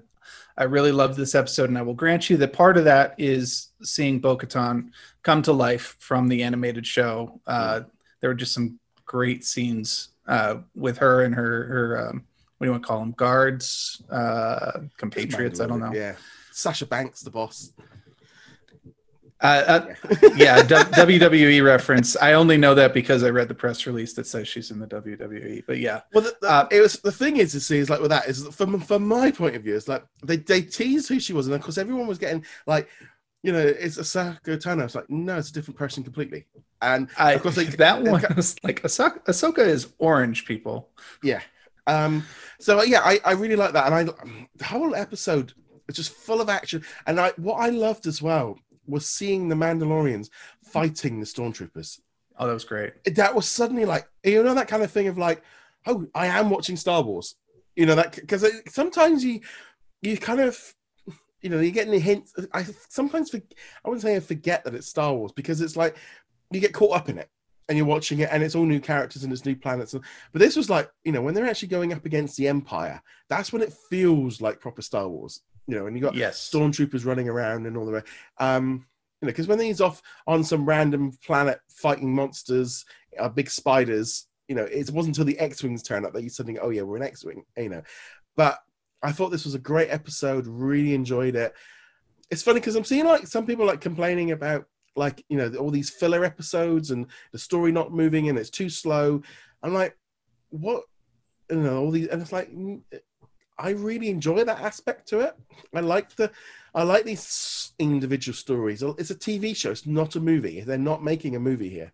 I really love this episode, and I will grant you that part of that is seeing Bo-Katan come to life from the animated show. Uh, there were just some great scenes uh, with her and her her um, what do you want to call them guards, uh, compatriots. I don't know. Yeah, Sasha Banks, the boss. Uh, uh, yeah, (laughs) WWE reference. I only know that because I read the press release that says she's in the WWE. But yeah, well, the, the, uh, it was the thing is to see is like with that is from from my point of view, it's like they they teased who she was, and of course everyone was getting like, you know, it's Ahsoka Tano. It's like no, it's a different person completely. And I, of course, like, (laughs) that one was like Ahsoka, Ahsoka is orange people. Yeah. Um. So yeah, I I really like that, and I the whole episode is just full of action, and I what I loved as well was seeing the Mandalorians fighting the stormtroopers. Oh, that was great. That was suddenly like you know that kind of thing of like, oh, I am watching Star Wars. You know that because sometimes you you kind of you know you're getting a hint. I sometimes I wouldn't say I forget that it's Star Wars because it's like you get caught up in it and you're watching it and it's all new characters and it's new planets. But this was like you know when they're actually going up against the Empire, that's when it feels like proper Star Wars you know, and you got yes. stormtroopers running around and all the way. Um, you know, because when he's off on some random planet fighting monsters, uh, big spiders, you know, it wasn't until the X-wings turn up that you suddenly, oh yeah, we're an X-wing, you know. But I thought this was a great episode. Really enjoyed it. It's funny because I'm seeing like some people like complaining about like you know all these filler episodes and the story not moving and it's too slow. I'm like, what? You know, all these, and it's like I really enjoy that aspect to it. I like the, I like these individual stories. It's a TV show. It's not a movie. They're not making a movie here.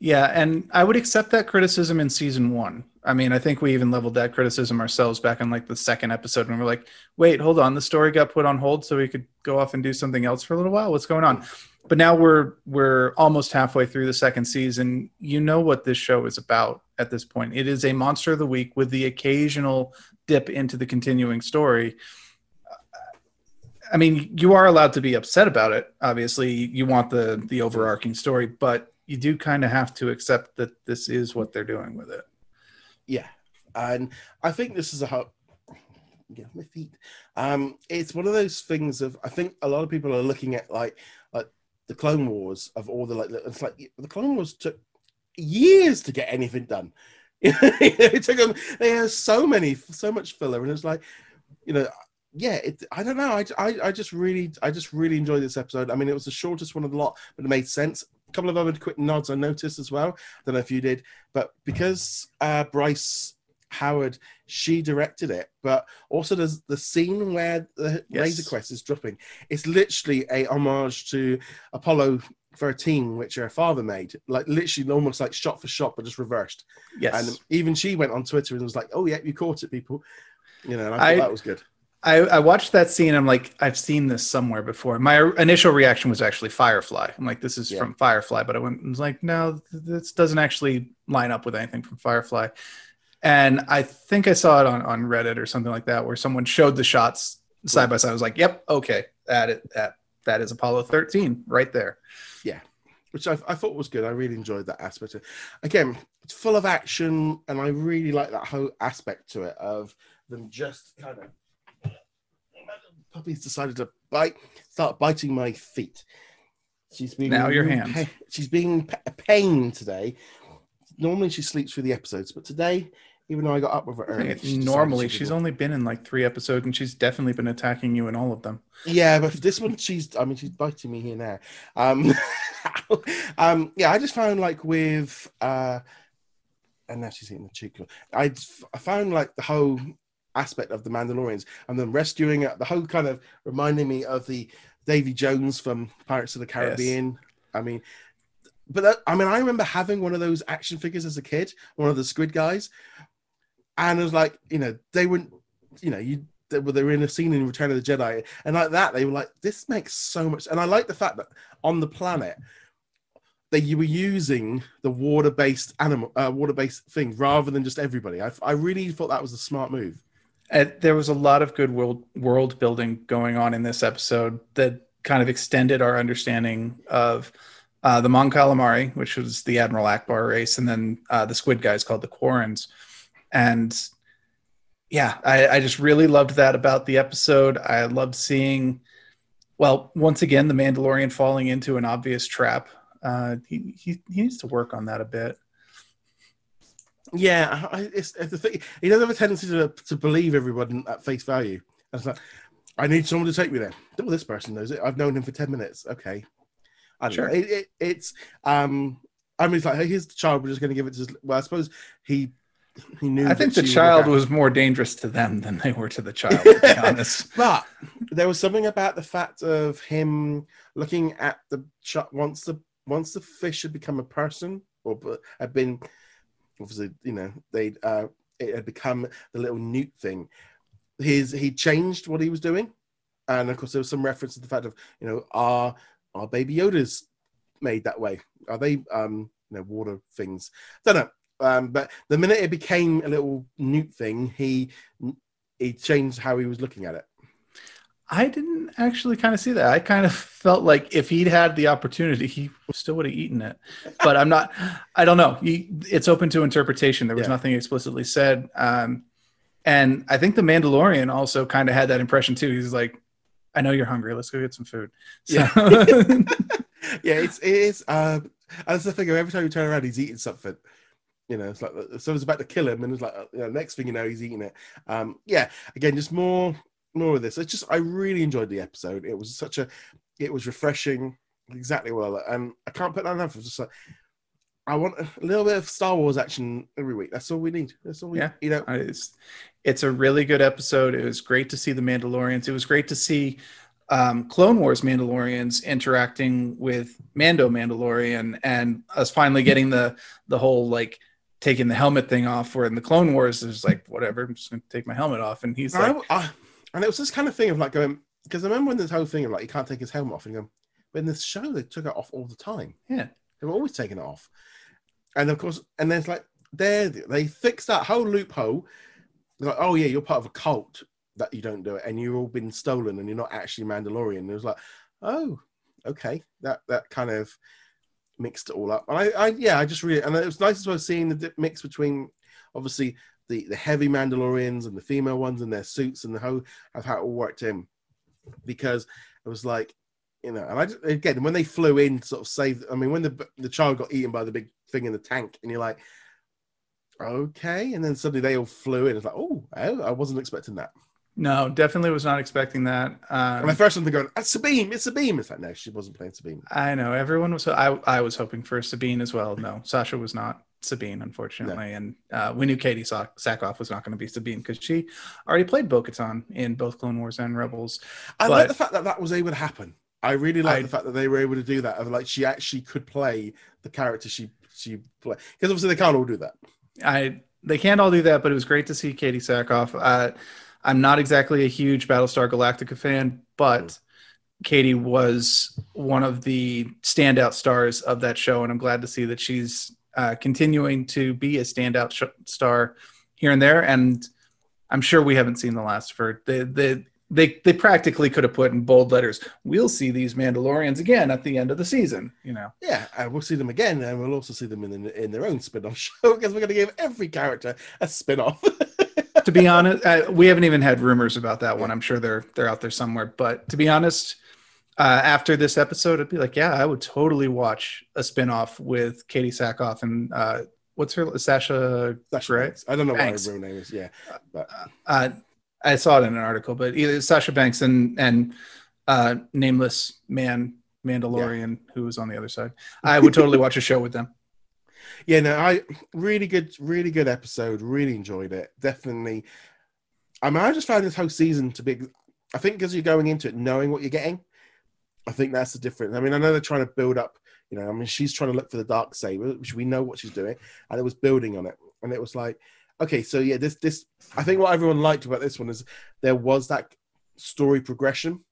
Yeah, and I would accept that criticism in season one. I mean, I think we even leveled that criticism ourselves back in like the second episode when we're like, wait, hold on, the story got put on hold so we could go off and do something else for a little while. What's going on? But now we're we're almost halfway through the second season. You know what this show is about at this point. It is a monster of the week with the occasional dip into the continuing story. I mean, you are allowed to be upset about it. Obviously, you want the the overarching story, but you do kind of have to accept that this is what they're doing with it. Yeah, and I think this is a. Yeah, my feet. Um, it's one of those things of I think a lot of people are looking at like like the Clone Wars of all the like it's like the Clone Wars took years to get anything done. (laughs) it took them. They had so many, so much filler, and it's like, you know, yeah. It, I don't know. I, I, I just really, I just really enjoyed this episode. I mean, it was the shortest one of the lot, but it made sense. A couple of other quick nods I noticed as well. I don't know if you did, but because uh, Bryce Howard, she directed it, but also there's the scene where the Yes. Razor Crest is dropping. It's literally a homage to Apollo 13, which her father made, like literally almost like shot for shot, but just reversed. Yes. And even she went on Twitter and was like, "Oh yeah, you caught it, people." You know, and I thought that was good. I, I watched that scene. I'm like, I've seen this somewhere before. My initial reaction was actually Firefly. I'm like, this is Yeah. from Firefly, but I went and was like, no, this doesn't actually line up with anything from Firefly. And I think I saw it on, on Reddit or something like that, where someone showed the shots side by side. I was like, yep, okay, that that that is Apollo 13 right there. Yeah, which I, I thought was good. I really enjoyed that aspect. Of, again, it's full of action, and I really like that whole aspect to it of them just kind of. Puppy's decided to bite, start biting my feet. She's being Now your hands. pa- she's being pa- a pain today. Normally she sleeps through the episodes, but today, even though I got up with her early, she Normally, she she's only been in like three episodes, and she's definitely been attacking you in all of them. Yeah, but this one, she's. I mean, she's biting me here now. Um, (laughs) um, yeah, I just found like with, uh, and now she's eating the cheek. I I found like the whole aspect of the Mandalorians and then rescuing it, the whole kind of reminding me of the Davy Jones from Pirates of the Caribbean. I mean, but that, I mean, I remember having one of those action figures as a kid, one of the Squid guys, and it was like, you know, they wouldn't, you know, you they were, they were in a scene in Return of the Jedi, and like that, they were like, this makes so much. And I like the fact that on the planet, that you were using the water-based animal, uh, water-based thing rather than just everybody. I, I really thought that was a smart move. Uh, there was a lot of good world world building going on in this episode that kind of extended our understanding of uh, the Mon Calamari, which was the Admiral Ackbar race, and then uh, the Squid guys called the Quarrens. And yeah, I, I just really loved that about the episode. I loved seeing, well, once again, the Mandalorian falling into an obvious trap. Uh, he, he, he needs to work on that a bit. Yeah, I, it's, it's the thing. He doesn't have a tendency to, to believe everyone at face value. It's like, I need someone to take me there. Well, this person knows it. I've known him for ten minutes. Okay, I don't Sure. know. It, it, it's um, I mean, it's like, hey, here's the child. We're just going to give it to. His, well, I suppose he he knew. I think the child was more dangerous to them than they were to the child, to be (laughs) honest. But there was something about the fact of him looking at the once the once the fish had become a person or had been obviously you know they uh it had become the little newt thing. His he changed what he was doing, and of course there was some reference to the fact of you know are are baby Yodas made that way? Are they um you know water things? Don't know. Um, but the minute it became a little newt thing, he he changed how he was looking at it. I didn't actually kind of see that. I kind of felt like if he'd had the opportunity, he still would have eaten it. But I'm not. I don't know. He, it's open to interpretation. There was Yeah. nothing explicitly said. Um, and I think the Mandalorian also kind of had that impression too. He's like, "I know you're hungry. Let's go get some food." So, (laughs) yeah, it's it is. Um, and that's the thing. Every time you turn around, he's eating something. You know, it's like someone's about to kill him, and it's like uh, you know, next thing you know, he's eating it. Um, yeah, again, just more more of this. It's just I really enjoyed the episode. It was such a, it was refreshing, exactly well, and I can't put that enough. Just like I want a little bit of Star Wars action every week. That's all we need. That's all we, Yeah. you know. it's it's a really good episode. It was great to see the Mandalorians. It was great to see um, Clone Wars Mandalorians interacting with Mando Mandalorian, and us finally getting the the whole like taking the helmet thing off. Where in the Clone Wars, there's like whatever, I'm just gonna take my helmet off, and he's like, I, I, and it was this kind of thing of like going because I remember when this whole thing of like he can't take his helmet off and go, but in this show they took it off all the time. Yeah. they were always taking it off, and of course, and there's like there they fixed that whole loophole. They're like, oh yeah, you're part of a cult that you don't do it, and you've all been stolen, and you're not actually Mandalorian. And it was like, oh, okay, that that kind of mixed it all up. And I, I yeah, I just really and it was nice as well seeing the mix between obviously the the heavy Mandalorians and the female ones and their suits and the whole of how it all worked in, because it was like you know, and I just, again when they flew in, sort of save. I mean, when the the child got eaten by the big thing in the tank, and you're like, okay, and then suddenly they all flew in. It's like, oh, I wasn't expecting that. No, definitely was not expecting that. Um, the first one they're going, it's Sabine, it's Sabine. It's like, no, she wasn't playing Sabine. I know everyone was. I I was hoping for Sabine as well. No, Sasha was not Sabine, unfortunately, no. and uh, we knew Katee Sackhoff was not going to be Sabine because she already played Bo-Katan in both Clone Wars and Rebels. I but, like the fact that that was able to happen. I really like I, the fact that they were able to do that. Of like she actually could play the character she she play because obviously they can't all do that. I they can't all do that, but it was great to see Katee Sackhoff. Uh, I'm not exactly a huge Battlestar Galactica fan, but mm. Katee was one of the standout stars of that show, and I'm glad to see that she's uh, continuing to be a standout sh- star here and there. And I'm sure we haven't seen the last of her. The the they they practically could have put in bold letters we'll see these mandalorians again at the end of the season you know yeah and we'll see them again and we'll also see them in in their own spin-off (laughs) show because we're going to give every character a spin-off (laughs) to be honest uh, we haven't even had rumors about that one i'm sure they're they're out there somewhere but to be honest uh, after this episode i'd be like yeah i would totally watch a spin-off with Katee Sackhoff and uh, what's her sasha, sasha right i don't know Banks. what her real name is yeah but uh, I saw it in an article, but either Sasha Banks and and uh, nameless man Mandalorian yeah. who was on the other side. I would totally watch a show with them. (laughs) Yeah, no, I really good, really good episode. Really enjoyed it. Definitely. I mean, I just found this whole season to be. I think because you're going into it knowing what you're getting, I think that's the difference. I mean, I know they're trying to build up. You know, I mean, she's trying to look for the dark saber, which we know what she's doing, and it was building on it, and it was like okay, so yeah, this this I think what everyone liked about this one is there was that story progression,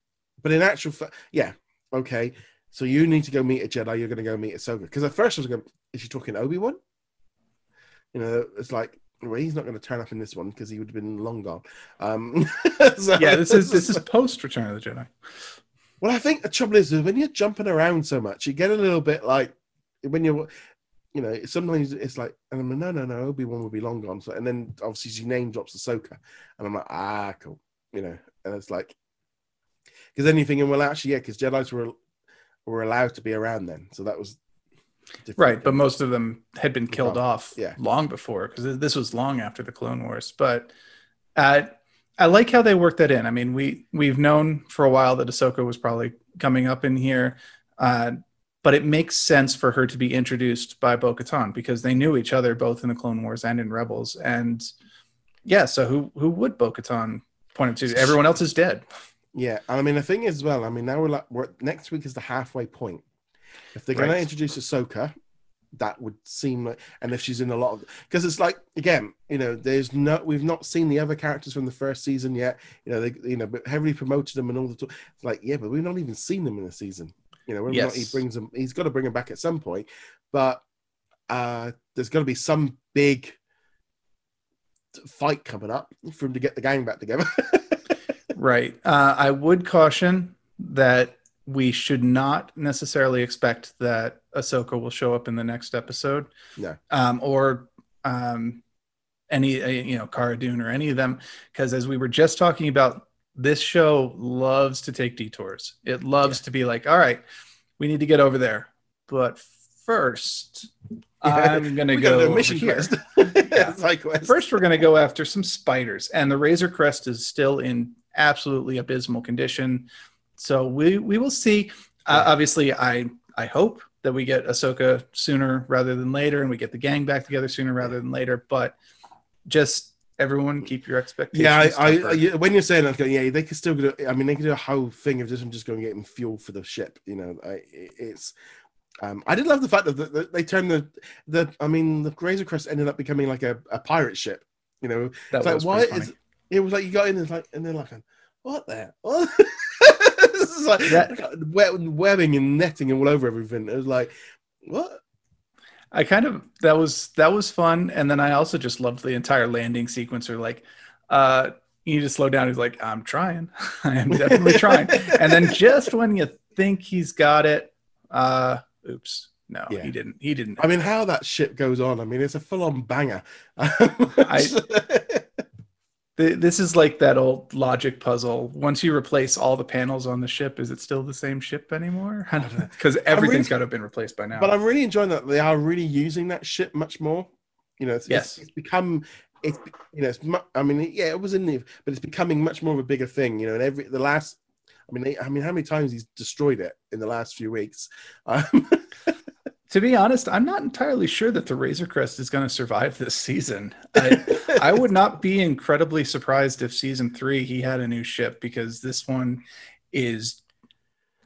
but in actual fact, yeah, okay. So you need to go meet a Jedi. You're going to go meet a Ahsoka because at first I was going, is she talking Obi Wan? You know, it's like well, he's not going to turn up in this one because he would have been long gone. Um, (laughs) so, yeah, this is this is (laughs) post Return of the Jedi. Well, I think the trouble is, when you're jumping around so much, you get a little bit like when you're you know, sometimes it's like, and I'm like, no, no, no, Obi Wan will be long gone. So, and then obviously she name drops Ahsoka, and I'm like, ah, cool, you know, and it's like, because then you're thinking, well, actually, yeah, because Jedi's were were allowed to be around then, so that was right. But most of them had been killed off, yeah. long before, because this was long after the Clone Wars. But uh, I like how they worked that in. I mean, we we've known for a while that Ahsoka was probably coming up in here. Uh, but it makes sense for her to be introduced by Bo Katan because they knew each other both in the Clone Wars and in Rebels. And yeah, so who who would Bo Katan point to? Everyone else is dead. Yeah, and I mean the thing is, as well, I mean now we're like we're, next week is the halfway point. If they're going to introduce Ahsoka, that would seem like, and if she's in a lot of, because it's like again, you know, there's no, we've not seen the other characters from the first season yet. You know, they, you know, but heavily promoted them and all the, talk. it's like, yeah, but we've not even seen them in the season. You know, yes. not he brings them, he's got to bring them back at some point. But uh, there's got to be some big fight coming up for him to get the gang back together. (laughs) right. Uh, I would caution that we should not necessarily expect that Ahsoka will show up in the next episode. No. Um, or um, any, uh, you know, Cara Dune or any of them, because as we were just talking about this show loves to take detours. It loves yeah. to be like, all right, we need to get over there. But first. I'm (laughs) going to go mission here. (laughs) yeah. First, we're going to go after some spiders. And the Razor Crest is still in absolutely abysmal condition. So we, we will see. Uh, obviously, I, I hope that we get Ahsoka sooner rather than later and we get the gang back together sooner rather than later. But just everyone keep your expectations. Yeah, I, I, when you're saying that, yeah, they could still do. I mean, they could do a whole thing of just just going to get them fuel for the ship. You know, I, it's. Um, I did love the fact that, the, the, they turned the the. I mean, the Razor Crest ended up becoming like a, a pirate ship. You know, that was like why is it was like you got in and like and they're like, what the? What? (laughs) (laughs) this is like that, webbing and netting and all over everything. It was like, what? I kind of that was that was fun, and then I also just loved the entire landing sequence. Or like, uh, you need to slow down. He's like, I'm trying, (laughs) I am definitely (laughs) trying. And then just when you think he's got it, uh, oops, no, yeah. he didn't. He didn't. I mean, how that shit goes on. I mean, it's a full-on banger. I, this is like that old logic puzzle. Once you replace all the panels on the ship, is it still the same ship anymore? (laughs) Because everything's really, got to have been replaced by now. But I'm really enjoying that they are really using that ship much more. You know, it's, yes. it's, it's become it's you know, it's I mean, yeah, it was in the, but it's becoming much more of a bigger thing. You know, and every the last, I mean, I mean, how many times he's destroyed it in the last few weeks? Um, (laughs) to be honest, I'm not entirely sure that the Razor Crest is going to survive this season. I, (laughs) I, would not be incredibly surprised if season three he had a new ship because this one is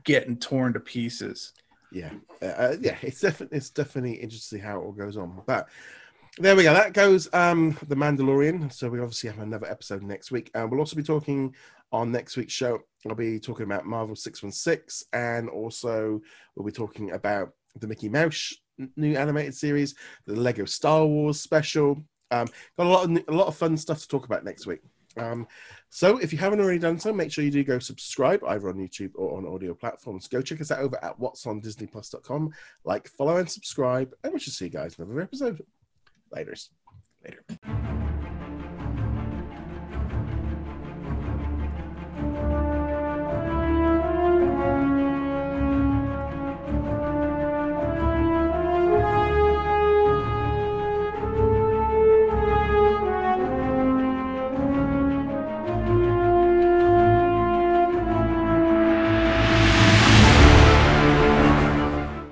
getting torn to pieces. Yeah, uh, uh yeah, it's definitely it's definitely interesting how it all goes on. But there we go. That goes um the Mandalorian. So we obviously have another episode next week, and we'll also be talking on next week's show. I'll be talking about Marvel Six One Six, and also we'll be talking about the Mickey Mouse new animated series, the Lego Star Wars special. Um, got a lot of a lot of fun stuff to talk about next week. Um, so if you haven't already done so, make sure you do go subscribe either on YouTube or on audio platforms. Go check us out over at what's on. Like, follow, and subscribe, and we shall see you guys in another episode. Later. Later.